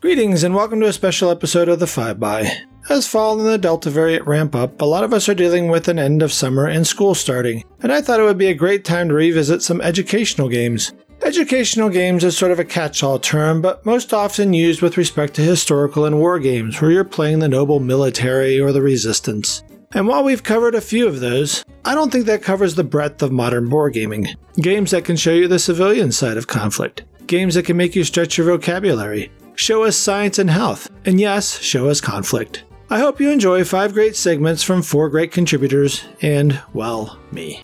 Greetings and welcome to a special episode of the 5 by. As fall and the Delta variant ramp up, a lot of us are dealing with an end of summer and school starting, and I thought it would be a great time to revisit some educational games. Educational games is sort of a catch all term, but most often used with respect to historical and war games where you're playing the noble military or the resistance. And while we've covered a few of those, I don't think that covers the breadth of modern board gaming. Games that can show you the civilian side of conflict, games that can make you stretch your vocabulary, show us science and health, and yes, show us conflict. I hope you enjoy five great segments from four great contributors and, well, me.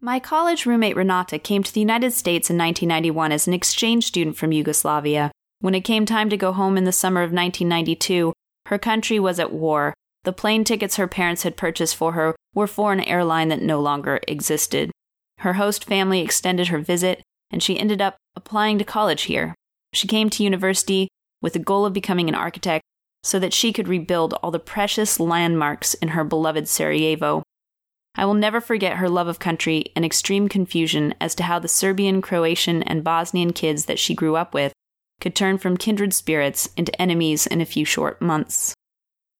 My college roommate Renata came to the United States in 1991 as an exchange student from Yugoslavia. When it came time to go home in the summer of 1992, her country was at war. The plane tickets her parents had purchased for her were for an airline that no longer existed. Her host family extended her visit, and she ended up applying to college here. She came to university with the goal of becoming an architect so that she could rebuild all the precious landmarks in her beloved Sarajevo. I will never forget her love of country and extreme confusion as to how the Serbian, Croatian, and Bosnian kids that she grew up with could turn from kindred spirits into enemies in a few short months.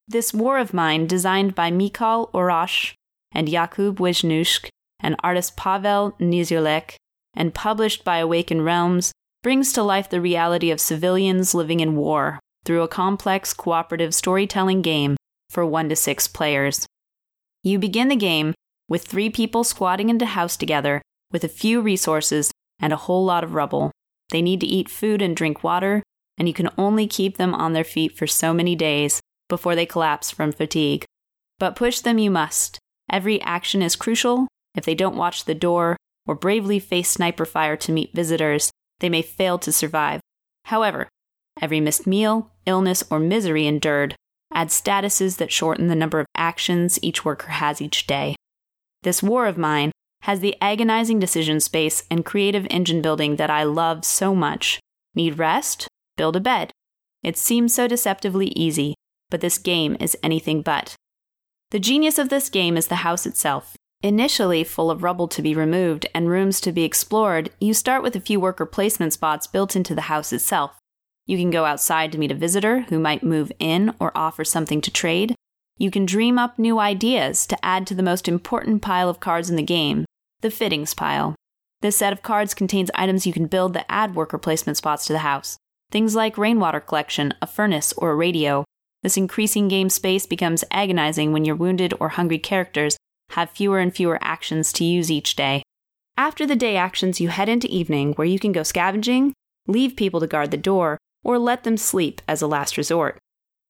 This war of mine, designed by Michał Oracz and Jakub Wisniewski and artist Pavel Nizirlek, and published by Awaken Realms, brings to life the reality of civilians living in war through a complex cooperative storytelling game for 1 to 6 players. You begin the game with three people squatting into house together with a few resources and a whole lot of rubble. They need to eat food and drink water, and you can only keep them on their feet for so many days before they collapse from fatigue. But push them you must. Every action is crucial. If they don't watch the door or bravely face sniper fire to meet visitors, they may fail to survive. However, every missed meal, illness, or misery endured adds statuses that shorten the number of actions each worker has each day. This war of mine has the agonizing decision space and creative engine building that I love so much. Need rest? Build a bed. It seems so deceptively easy, but this game is anything but. The genius of this game is the house itself. Initially full of rubble to be removed and rooms to be explored, you start with a few worker placement spots built into the house itself. You can go outside to meet a visitor who might move in or offer something to trade, you can dream up new ideas to add to the most important pile of cards in the game, the fittings pile. This set of cards contains items you can build that add worker placement spots to the house. Things like rainwater collection, a furnace, or a radio. This increasing game space becomes agonizing when your wounded or hungry characters have fewer and fewer actions to use each day. After the day actions, you head into evening where you can go scavenging, leave people to guard the door, or let them sleep as a last resort.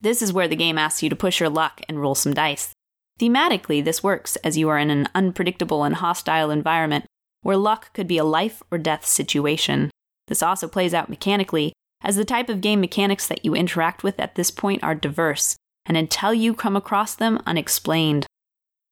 This is where the game asks you to push your luck and roll some dice. Thematically, this works as you are in an unpredictable and hostile environment where luck could be a life or death situation. This also plays out mechanically, as the type of game mechanics that you interact with at this point are diverse, and until you come across them, unexplained.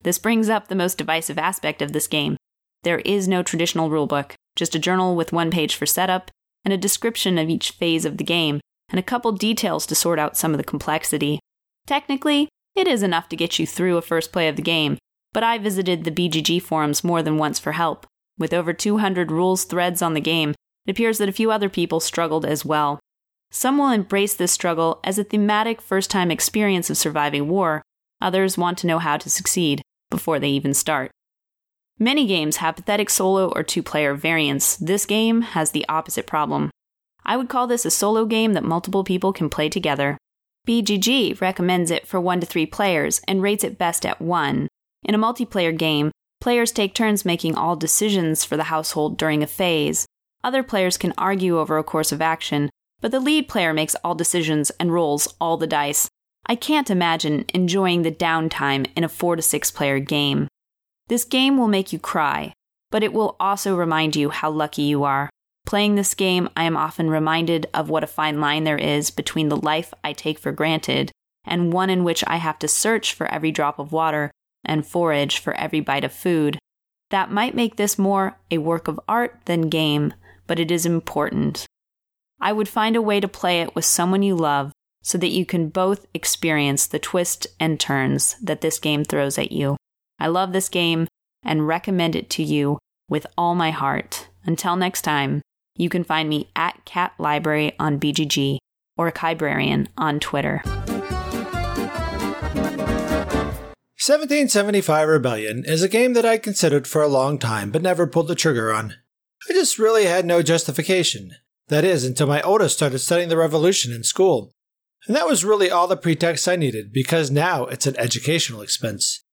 This brings up the most divisive aspect of this game. There is no traditional rulebook, just a journal with one page for setup and a description of each phase of the game, and a couple details to sort out some of the complexity. Technically, it is enough to get you through a first play of the game, but I visited the BGG forums more than once for help. With over 200 rules threads on the game, it appears that a few other people struggled as well. Some will embrace this struggle as a thematic first time experience of surviving war, others want to know how to succeed before they even start. Many games have pathetic solo or two player variants. This game has the opposite problem. I would call this a solo game that multiple people can play together. BGG recommends it for 1 to 3 players and rates it best at 1. In a multiplayer game, players take turns making all decisions for the household during a phase. Other players can argue over a course of action, but the lead player makes all decisions and rolls all the dice. I can't imagine enjoying the downtime in a 4 to 6 player game. This game will make you cry, but it will also remind you how lucky you are. Playing this game, I am often reminded of what a fine line there is between the life I take for granted and one in which I have to search for every drop of water and forage for every bite of food. That might make this more a work of art than game, but it is important. I would find a way to play it with someone you love so that you can both experience the twists and turns that this game throws at you. I love this game and recommend it to you with all my heart. Until next time, You can find me at Cat Library on BGG or Kybrarian on Twitter. 1775 Rebellion is a game that I considered for a long time but never pulled the trigger on. I just really had no justification. That is, until my oldest started studying the Revolution in school. And that was really all the pretext I needed because now it's an educational expense.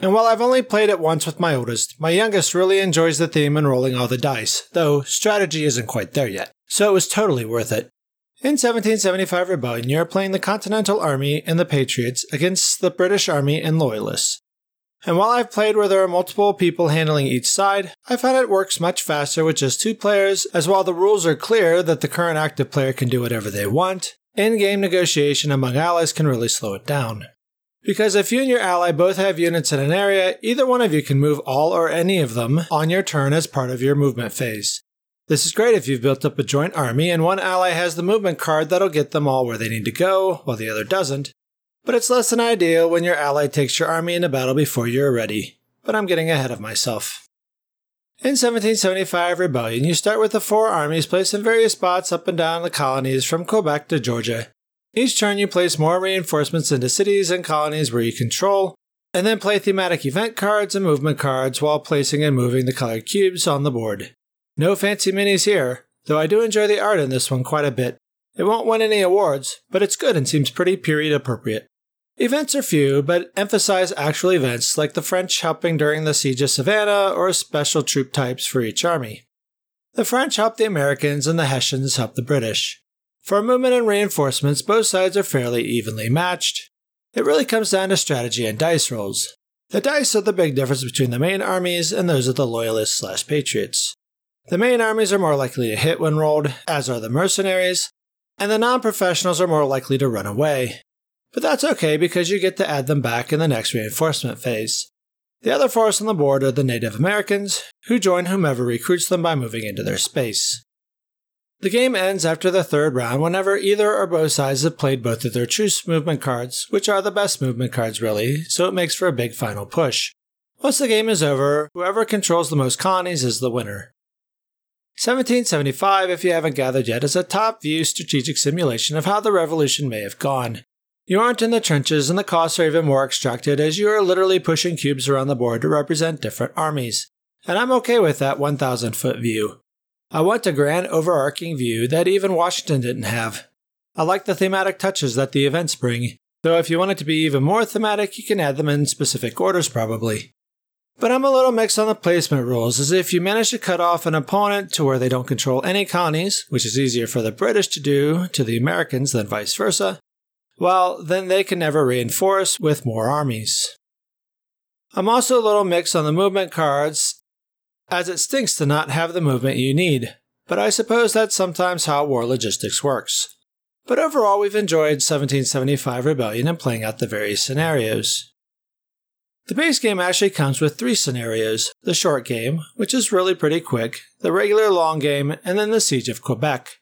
And while I've only played it once with my oldest, my youngest really enjoys the theme and rolling all the dice, though strategy isn't quite there yet. So it was totally worth it. In 1775 Rebellion, you are playing the Continental Army and the Patriots against the British Army and Loyalists. And while I've played where there are multiple people handling each side, I find it works much faster with just two players, as while the rules are clear that the current active player can do whatever they want, in game negotiation among allies can really slow it down. Because if you and your ally both have units in an area, either one of you can move all or any of them on your turn as part of your movement phase. This is great if you've built up a joint army and one ally has the movement card that'll get them all where they need to go, while the other doesn't. But it's less than ideal when your ally takes your army into battle before you're ready. But I'm getting ahead of myself. In 1775 Rebellion, you start with the four armies placed in various spots up and down the colonies from Quebec to Georgia. Each turn, you place more reinforcements into cities and colonies where you control, and then play thematic event cards and movement cards while placing and moving the colored cubes on the board. No fancy minis here, though I do enjoy the art in this one quite a bit. It won't win any awards, but it's good and seems pretty period appropriate. Events are few, but emphasize actual events like the French helping during the Siege of Savannah or special troop types for each army. The French help the Americans and the Hessians help the British. For movement and reinforcements, both sides are fairly evenly matched. It really comes down to strategy and dice rolls. The dice are the big difference between the main armies and those of the Loyalists slash Patriots. The main armies are more likely to hit when rolled, as are the mercenaries, and the non professionals are more likely to run away. But that's okay because you get to add them back in the next reinforcement phase. The other force on the board are the Native Americans, who join whomever recruits them by moving into their space. The game ends after the third round whenever either or both sides have played both of their truce movement cards, which are the best movement cards really, so it makes for a big final push. Once the game is over, whoever controls the most colonies is the winner. 1775, if you haven't gathered yet, is a top view strategic simulation of how the revolution may have gone. You aren't in the trenches, and the costs are even more extracted as you are literally pushing cubes around the board to represent different armies. And I'm okay with that 1,000 foot view. I want a grand overarching view that even Washington didn't have. I like the thematic touches that the events bring, though if you want it to be even more thematic, you can add them in specific orders probably. But I'm a little mixed on the placement rules, as if you manage to cut off an opponent to where they don't control any colonies, which is easier for the British to do to the Americans than vice versa, well, then they can never reinforce with more armies. I'm also a little mixed on the movement cards, as it stinks to not have the movement you need, but I suppose that's sometimes how war logistics works. But overall, we've enjoyed 1775 Rebellion and playing out the various scenarios. The base game actually comes with three scenarios the short game, which is really pretty quick, the regular long game, and then the Siege of Quebec,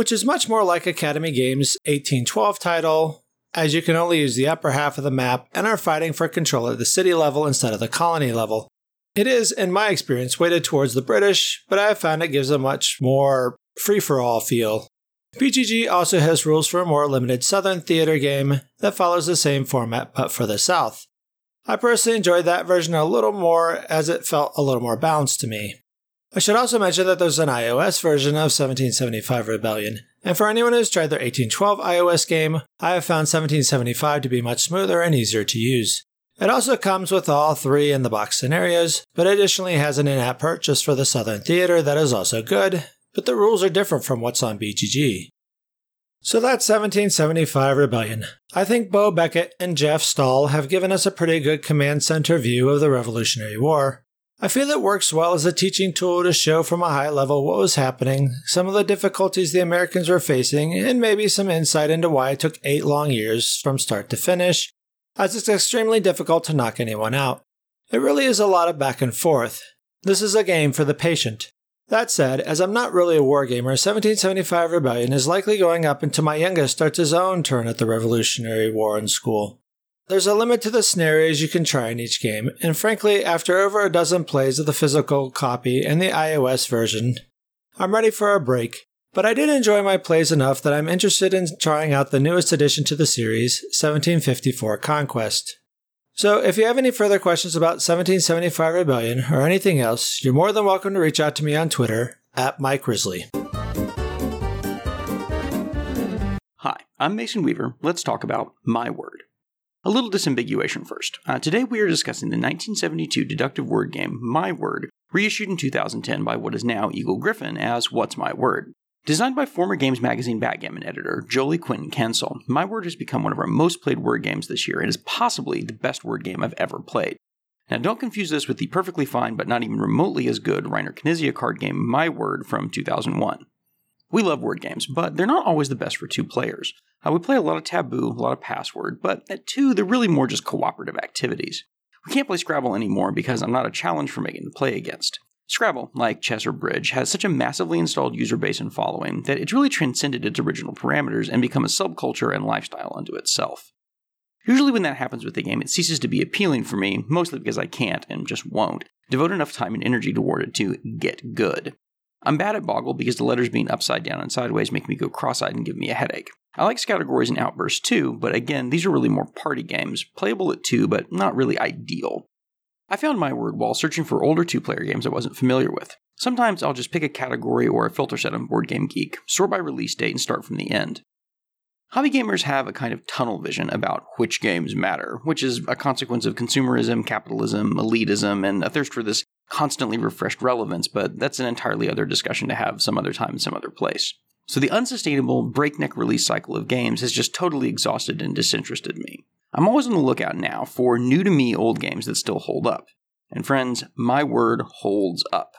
which is much more like Academy Games' 1812 title, as you can only use the upper half of the map and are fighting for control at the city level instead of the colony level. It is, in my experience, weighted towards the British, but I have found it gives a much more free for all feel. BGG also has rules for a more limited Southern theater game that follows the same format but for the South. I personally enjoyed that version a little more as it felt a little more balanced to me. I should also mention that there's an iOS version of 1775 Rebellion, and for anyone who's tried their 1812 iOS game, I have found 1775 to be much smoother and easier to use. It also comes with all three in the box scenarios, but additionally has an in app purchase for the Southern Theater that is also good, but the rules are different from what's on BGG. So that's 1775 Rebellion. I think Beau Beckett and Jeph Stahl have given us a pretty good command center view of the Revolutionary War. I feel it works well as a teaching tool to show from a high level what was happening, some of the difficulties the Americans were facing, and maybe some insight into why it took eight long years from start to finish, as it's extremely difficult to knock anyone out. It really is a lot of back and forth. This is a game for the patient. That said, as I'm not really a wargamer, 1775 Rebellion is likely going up until my youngest starts his own turn at the Revolutionary War in school. There's a limit to the scenarios you can try in each game, and frankly, after over a dozen plays of the physical copy and the iOS version, I'm ready for a break, but I did enjoy my plays enough that I'm interested in trying out the newest addition to the series, 1754 Conquest. So, if you have any further questions about 1775 Rebellion or anything else, you're more than welcome to reach out to me on Twitter at Mike Risley. Hi, I'm Mason Weaver. Let's talk about my word. A little disambiguation first. Uh, today we are discussing the 1972 deductive word game My Word, reissued in 2010 by what is now Eagle-Gryphon as What's My Word. Designed by former Games Magazine backgammon editor Joli Quentin Kansil, My Word has become one of our most played word games this year and is possibly the best word game I've ever played. Now, don't confuse this with the perfectly fine but not even remotely as good Reiner Knizia card game My Word from 2001. We love word games, but they're not always the best for two players. Uh, we play a lot of Taboo, a lot of Password, but at two, they're really more just cooperative activities. We can't play Scrabble anymore because I'm not a challenge for Megan to play against. Scrabble, like chess or bridge, has such a massively installed user base and following that it's really transcended its original parameters and become a subculture and lifestyle unto itself. Usually, when that happens with the game, it ceases to be appealing for me, mostly because I can't and just won't devote enough time and energy toward it to get good. I'm bad at Boggle because the letters being upside down and sideways make me go cross eyed and give me a headache. I like categories and outbursts too, but again, these are really more party games, playable at two, but not really ideal. I found my word while searching for older two player games I wasn't familiar with. Sometimes I'll just pick a category or a filter set on Board Game Geek, sort by release date, and start from the end. Hobby gamers have a kind of tunnel vision about which games matter, which is a consequence of consumerism, capitalism, elitism, and a thirst for this constantly refreshed relevance, but that's an entirely other discussion to have some other time in some other place. So the unsustainable breakneck release cycle of games has just totally exhausted and disinterested me. I'm always on the lookout now for new to me old games that still hold up. And friends, my word holds up.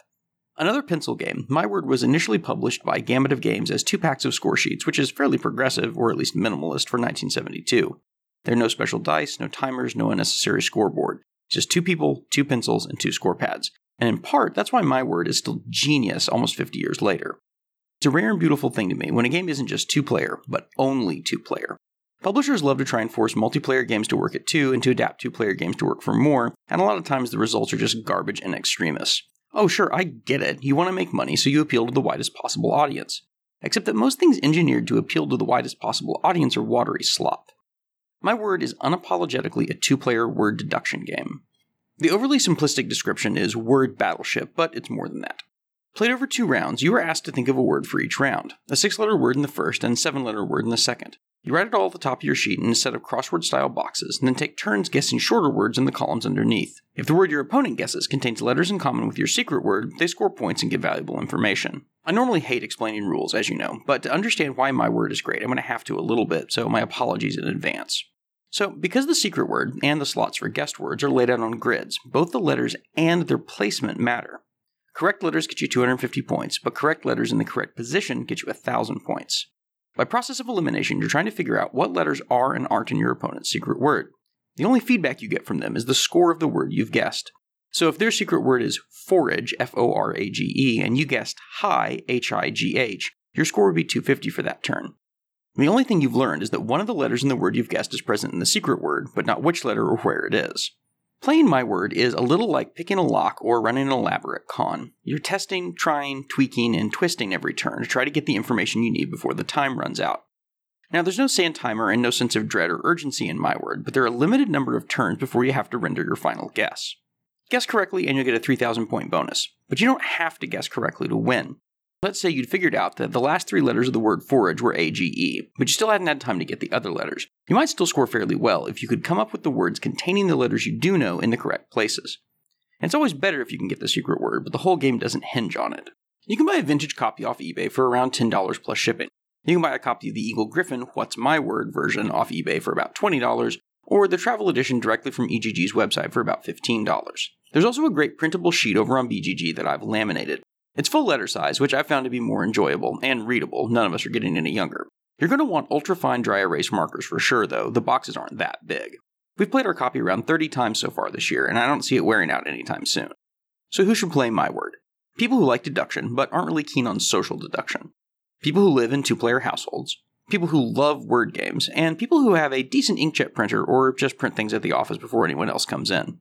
Another pencil game, My Word was initially published by Gamut of Games as two packs of score sheets, which is fairly progressive, or at least minimalist, for 1972. There are no special dice, no timers, no unnecessary scoreboard. Just two people, two pencils, and two score pads. And in part, that's why my word is still genius almost 50 years later. It's a rare and beautiful thing to me when a game isn't just two player, but only two player. Publishers love to try and force multiplayer games to work at two and to adapt two player games to work for more, and a lot of times the results are just garbage and extremists. Oh, sure, I get it. You want to make money, so you appeal to the widest possible audience. Except that most things engineered to appeal to the widest possible audience are watery slop. My word is unapologetically a two player word deduction game. The overly simplistic description is word battleship, but it's more than that. Played over two rounds, you are asked to think of a word for each round a six letter word in the first and seven letter word in the second. You write it all at the top of your sheet in a set of crossword style boxes, and then take turns guessing shorter words in the columns underneath. If the word your opponent guesses contains letters in common with your secret word, they score points and get valuable information. I normally hate explaining rules, as you know, but to understand why my word is great, I'm going to have to a little bit, so my apologies in advance. So, because the secret word and the slots for guessed words are laid out on grids, both the letters and their placement matter. Correct letters get you 250 points, but correct letters in the correct position get you 1000 points. By process of elimination, you're trying to figure out what letters are and aren't in your opponent's secret word. The only feedback you get from them is the score of the word you've guessed. So if their secret word is forage, F O R A G E, and you guessed high, H I G H, your score would be 250 for that turn. The only thing you've learned is that one of the letters in the word you've guessed is present in the secret word, but not which letter or where it is. Playing my word is a little like picking a lock or running an elaborate con. You're testing, trying, tweaking, and twisting every turn to try to get the information you need before the time runs out. Now, there's no sand timer and no sense of dread or urgency in my word, but there are a limited number of turns before you have to render your final guess. Guess correctly and you'll get a 3,000 point bonus, but you don't have to guess correctly to win. Let's say you'd figured out that the last three letters of the word forage were AGE, but you still hadn't had time to get the other letters. You might still score fairly well if you could come up with the words containing the letters you do know in the correct places. And it's always better if you can get the secret word, but the whole game doesn't hinge on it. You can buy a vintage copy off eBay for around $10 plus shipping. You can buy a copy of the Eagle-Gryphon What's My Word version off eBay for about $20, or the travel edition directly from EGG's website for about $15. There's also a great printable sheet over on BGG that I've laminated. It's full letter size, which I found to be more enjoyable and readable. None of us are getting any younger. You're going to want ultra fine dry erase markers for sure, though. The boxes aren't that big. We've played our copy around 30 times so far this year, and I don't see it wearing out anytime soon. So, who should play my word? People who like deduction, but aren't really keen on social deduction. People who live in two player households. People who love word games, and people who have a decent inkjet printer or just print things at the office before anyone else comes in.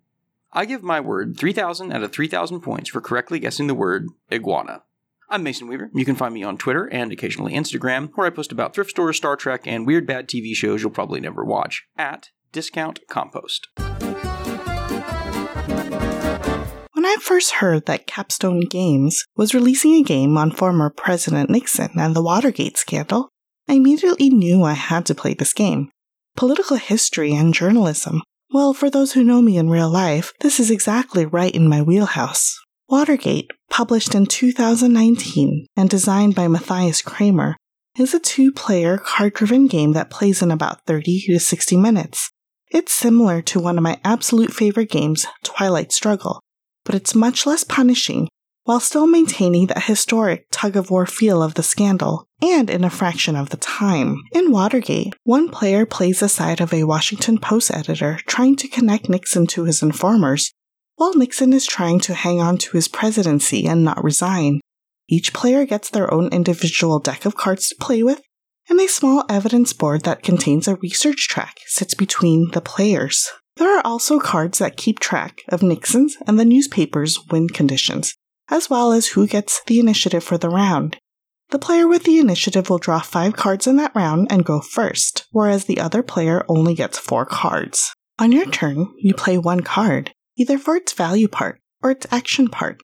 I give my word 3,000 out of 3,000 points for correctly guessing the word iguana. I'm Mason Weaver. You can find me on Twitter and occasionally Instagram, where I post about thrift stores, Star Trek, and weird bad TV shows you'll probably never watch, at Discount Compost. When I first heard that Capstone Games was releasing a game on former President Nixon and the Watergate scandal, I immediately knew I had to play this game. Political history and journalism. Well, for those who know me in real life, this is exactly right in my wheelhouse. Watergate, published in 2019 and designed by Matthias Cramer, is a two player card driven game that plays in about 30 to 60 minutes. It's similar to one of my absolute favorite games, Twilight Struggle, but it's much less punishing while still maintaining that historic tug of war feel of the scandal, and in a fraction of the time. In Watergate, one player plays the side of a Washington Post editor trying to connect Nixon to his informers, while Nixon is trying to hang on to his presidency and not resign. Each player gets their own individual deck of cards to play with, and a small evidence board that contains a research track sits between the players. There are also cards that keep track of Nixon's and the newspaper's win conditions, as well as who gets the initiative for the round. The player with the initiative will draw five cards in that round and go first, whereas the other player only gets four cards. On your turn, you play one card either for its value part or its action part.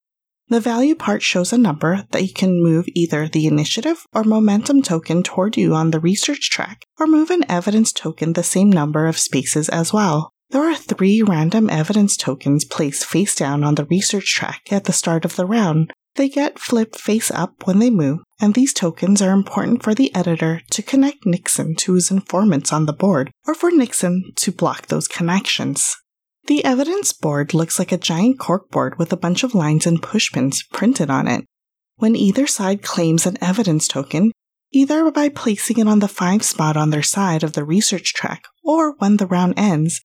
The value part shows a number that you can move either the initiative or momentum token toward you on the research track, or move an evidence token the same number of spaces as well. There are three random evidence tokens placed face down on the research track at the start of the round. They get flipped face up when they move, and these tokens are important for the editor to connect Nixon to his informants on the board, or for Nixon to block those connections. The evidence board looks like a giant corkboard with a bunch of lines and pushpins printed on it. When either side claims an evidence token, either by placing it on the 5 spot on their side of the research track or when the round ends,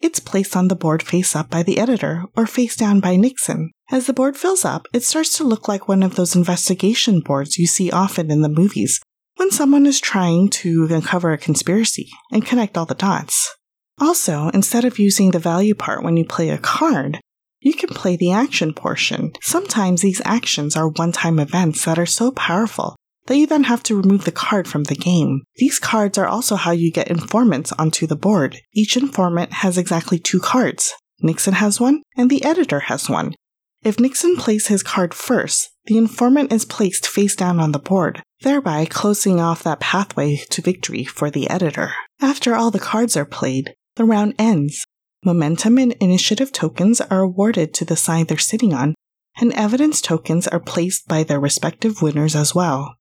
it's placed on the board face up by the editor or face down by Nixon. As the board fills up, it starts to look like one of those investigation boards you see often in the movies when someone is trying to uncover a conspiracy and connect all the dots. Also, instead of using the value part when you play a card, you can play the action portion. Sometimes these actions are one time events that are so powerful that you then have to remove the card from the game. These cards are also how you get informants onto the board. Each informant has exactly two cards. Nixon has one, and the editor has one. If Nixon plays his card first, the informant is placed face down on the board, thereby closing off that pathway to victory for the editor. After all the cards are played, the round ends. Momentum and initiative tokens are awarded to the side they're sitting on, and evidence tokens are placed by their respective winners as well.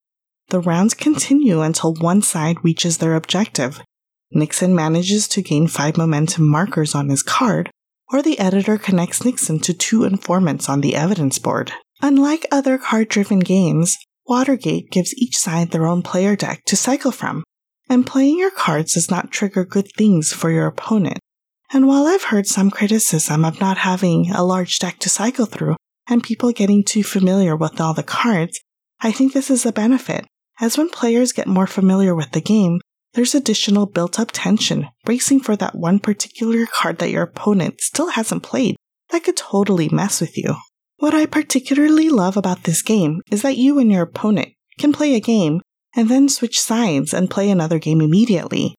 The rounds continue until one side reaches their objective. Nixon manages to gain five momentum markers on his card, or the editor connects Nixon to two informants on the evidence board. Unlike other card driven games, Watergate gives each side their own player deck to cycle from, and playing your cards does not trigger good things for your opponent. And while I've heard some criticism of not having a large deck to cycle through and people getting too familiar with all the cards, I think this is a benefit, as when players get more familiar with the game, there's additional built up tension, bracing for that one particular card that your opponent still hasn't played that could totally mess with you. What I particularly love about this game is that you and your opponent can play a game and then switch sides and play another game immediately.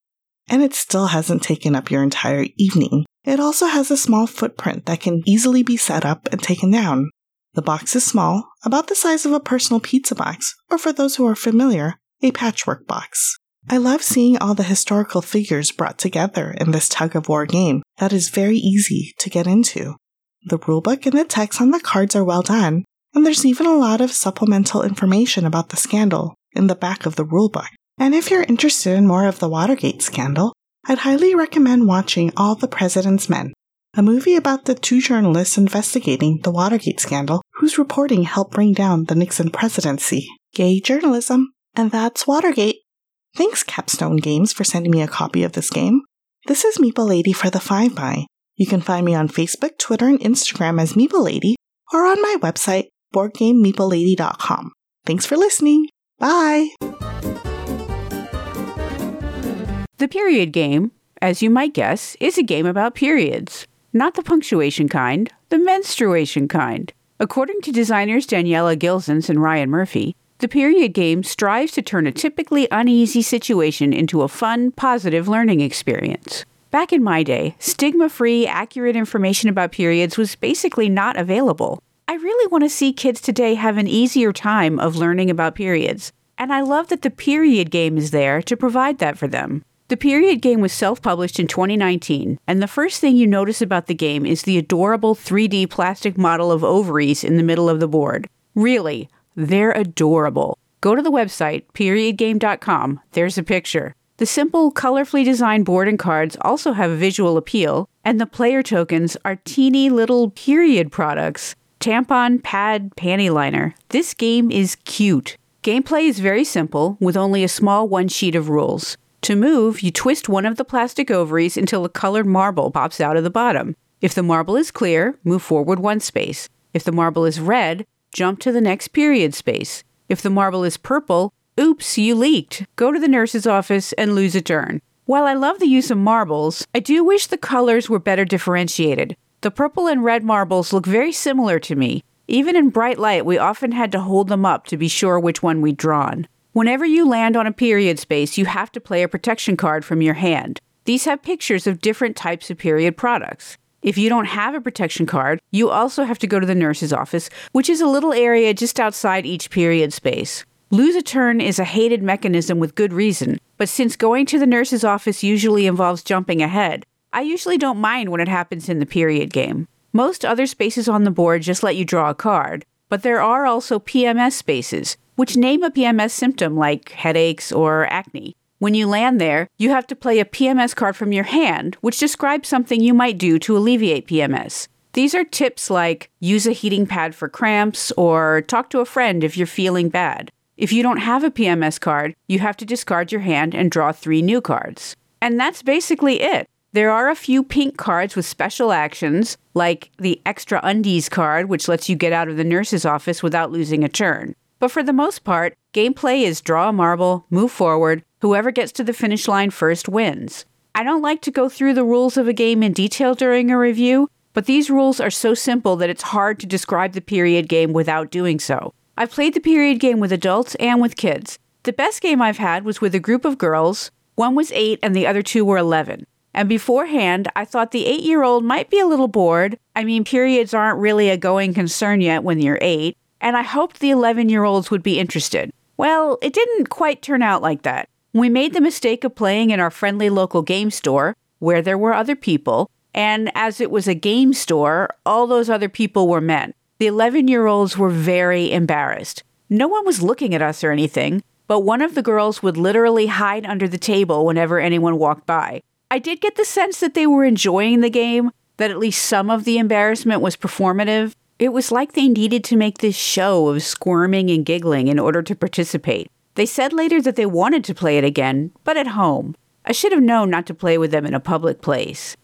And it still hasn't taken up your entire evening. It also has a small footprint that can easily be set up and taken down. The box is small, about the size of a personal pizza box, or for those who are familiar, a patchwork box. I love seeing all the historical figures brought together in this tug of war game that is very easy to get into. The rulebook and the text on the cards are well done, and there's even a lot of supplemental information about the scandal in the back of the rulebook. And if you're interested in more of the Watergate scandal, I'd highly recommend watching All the President's Men, a movie about the two journalists investigating the Watergate scandal whose reporting helped bring down the Nixon presidency. Gay journalism. And that's Watergate. Thanks, Capstone Games, for sending me a copy of this game. This is Meeple Lady for the 5 by. You can find me on Facebook, Twitter, and Instagram as Meeple Lady, or on my website, boardgamemeeplelady.com. Thanks for listening. Bye! The period game, as you might guess, is a game about periods. Not the punctuation kind, the menstruation kind. According to designers Daniela Gilsons and Ryan Murphy, the period game strives to turn a typically uneasy situation into a fun, positive learning experience. Back in my day, stigma free, accurate information about periods was basically not available. I really want to see kids today have an easier time of learning about periods, and I love that the period game is there to provide that for them. The period game was self published in 2019, and the first thing you notice about the game is the adorable 3D plastic model of ovaries in the middle of the board. Really, they're adorable. Go to the website, periodgame.com. There's a picture. The simple, colorfully designed board and cards also have a visual appeal, and the player tokens are teeny little period products. Tampon, pad, panty liner. This game is cute. Gameplay is very simple, with only a small one sheet of rules. To move, you twist one of the plastic ovaries until a colored marble pops out of the bottom. If the marble is clear, move forward one space. If the marble is red, jump to the next period space. If the marble is purple, oops, you leaked. Go to the nurse's office and lose a turn. While I love the use of marbles, I do wish the colors were better differentiated. The purple and red marbles look very similar to me. Even in bright light, we often had to hold them up to be sure which one we'd drawn. Whenever you land on a period space, you have to play a protection card from your hand. These have pictures of different types of period products. If you don't have a protection card, you also have to go to the nurse's office, which is a little area just outside each period space. Lose a turn is a hated mechanism with good reason, but since going to the nurse's office usually involves jumping ahead, I usually don't mind when it happens in the period game. Most other spaces on the board just let you draw a card, but there are also PMS spaces, which name a PMS symptom like headaches or acne. When you land there, you have to play a PMS card from your hand, which describes something you might do to alleviate PMS. These are tips like use a heating pad for cramps or talk to a friend if you're feeling bad. If you don't have a PMS card, you have to discard your hand and draw three new cards. And that's basically it. There are a few pink cards with special actions, like the Extra Undies card, which lets you get out of the nurse's office without losing a turn. But for the most part, gameplay is draw a marble, move forward, Whoever gets to the finish line first wins. I don't like to go through the rules of a game in detail during a review, but these rules are so simple that it's hard to describe the period game without doing so. I've played the period game with adults and with kids. The best game I've had was with a group of girls. One was 8 and the other two were 11. And beforehand, I thought the 8 year old might be a little bored. I mean, periods aren't really a going concern yet when you're 8. And I hoped the 11 year olds would be interested. Well, it didn't quite turn out like that. We made the mistake of playing in our friendly local game store where there were other people, and as it was a game store, all those other people were men. The 11 year olds were very embarrassed. No one was looking at us or anything, but one of the girls would literally hide under the table whenever anyone walked by. I did get the sense that they were enjoying the game, that at least some of the embarrassment was performative. It was like they needed to make this show of squirming and giggling in order to participate. They said later that they wanted to play it again, but at home. I should have known not to play with them in a public place.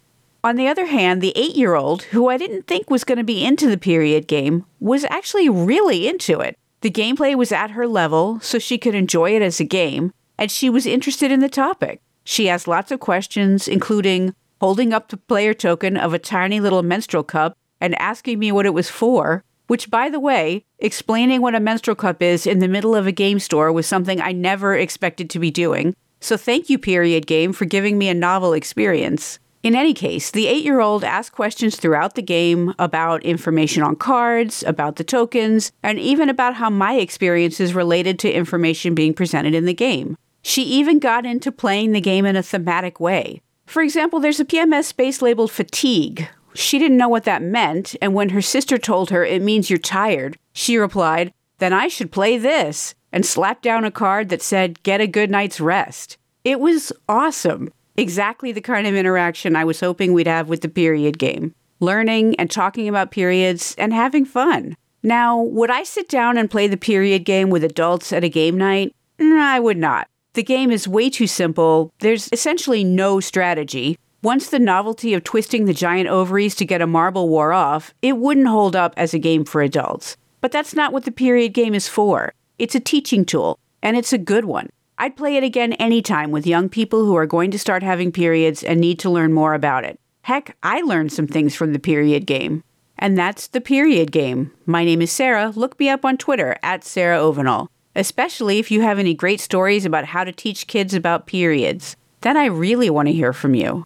On the other hand, the eight year old, who I didn't think was going to be into the period game, was actually really into it. The gameplay was at her level, so she could enjoy it as a game, and she was interested in the topic. She asked lots of questions, including holding up the player token of a tiny little menstrual cup and asking me what it was for, which, by the way, explaining what a menstrual cup is in the middle of a game store was something I never expected to be doing. So thank you, Period Game, for giving me a novel experience. In any case, the eight year old asked questions throughout the game about information on cards, about the tokens, and even about how my experiences related to information being presented in the game. She even got into playing the game in a thematic way. For example, there's a PMS space labeled fatigue, she didn't know what that meant, and when her sister told her it means you're tired, she replied, Then I should play this, and slapped down a card that said, Get a good night's rest. It was awesome. Exactly the kind of interaction I was hoping we'd have with the period game learning and talking about periods and having fun. Now, would I sit down and play the period game with adults at a game night? I would not. The game is way too simple. There's essentially no strategy. Once the novelty of twisting the giant ovaries to get a marble wore off, it wouldn't hold up as a game for adults. But that's not what the period game is for. It's a teaching tool, and it's a good one. I'd play it again anytime with young people who are going to start having periods and need to learn more about it. Heck, I learned some things from the period game. And that's the period game. My name is Sarah. Look me up on Twitter at Sarah Ovenall, especially if you have any great stories about how to teach kids about periods. Then I really want to hear from you.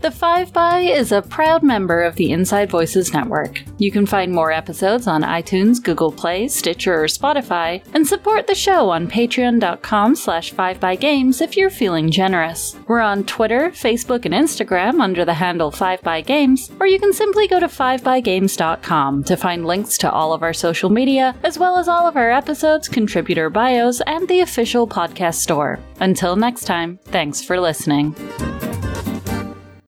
The Five By is a proud member of the Inside Voices Network. You can find more episodes on iTunes, Google Play, Stitcher, or Spotify, and support the show on patreon.com slash 5bygames if you're feeling generous. We're on Twitter, Facebook, and Instagram under the handle 5bygames, or you can simply go to 5bygames.com to find links to all of our social media, as well as all of our episodes, contributor bios, and the official podcast store. Until next time, thanks for listening.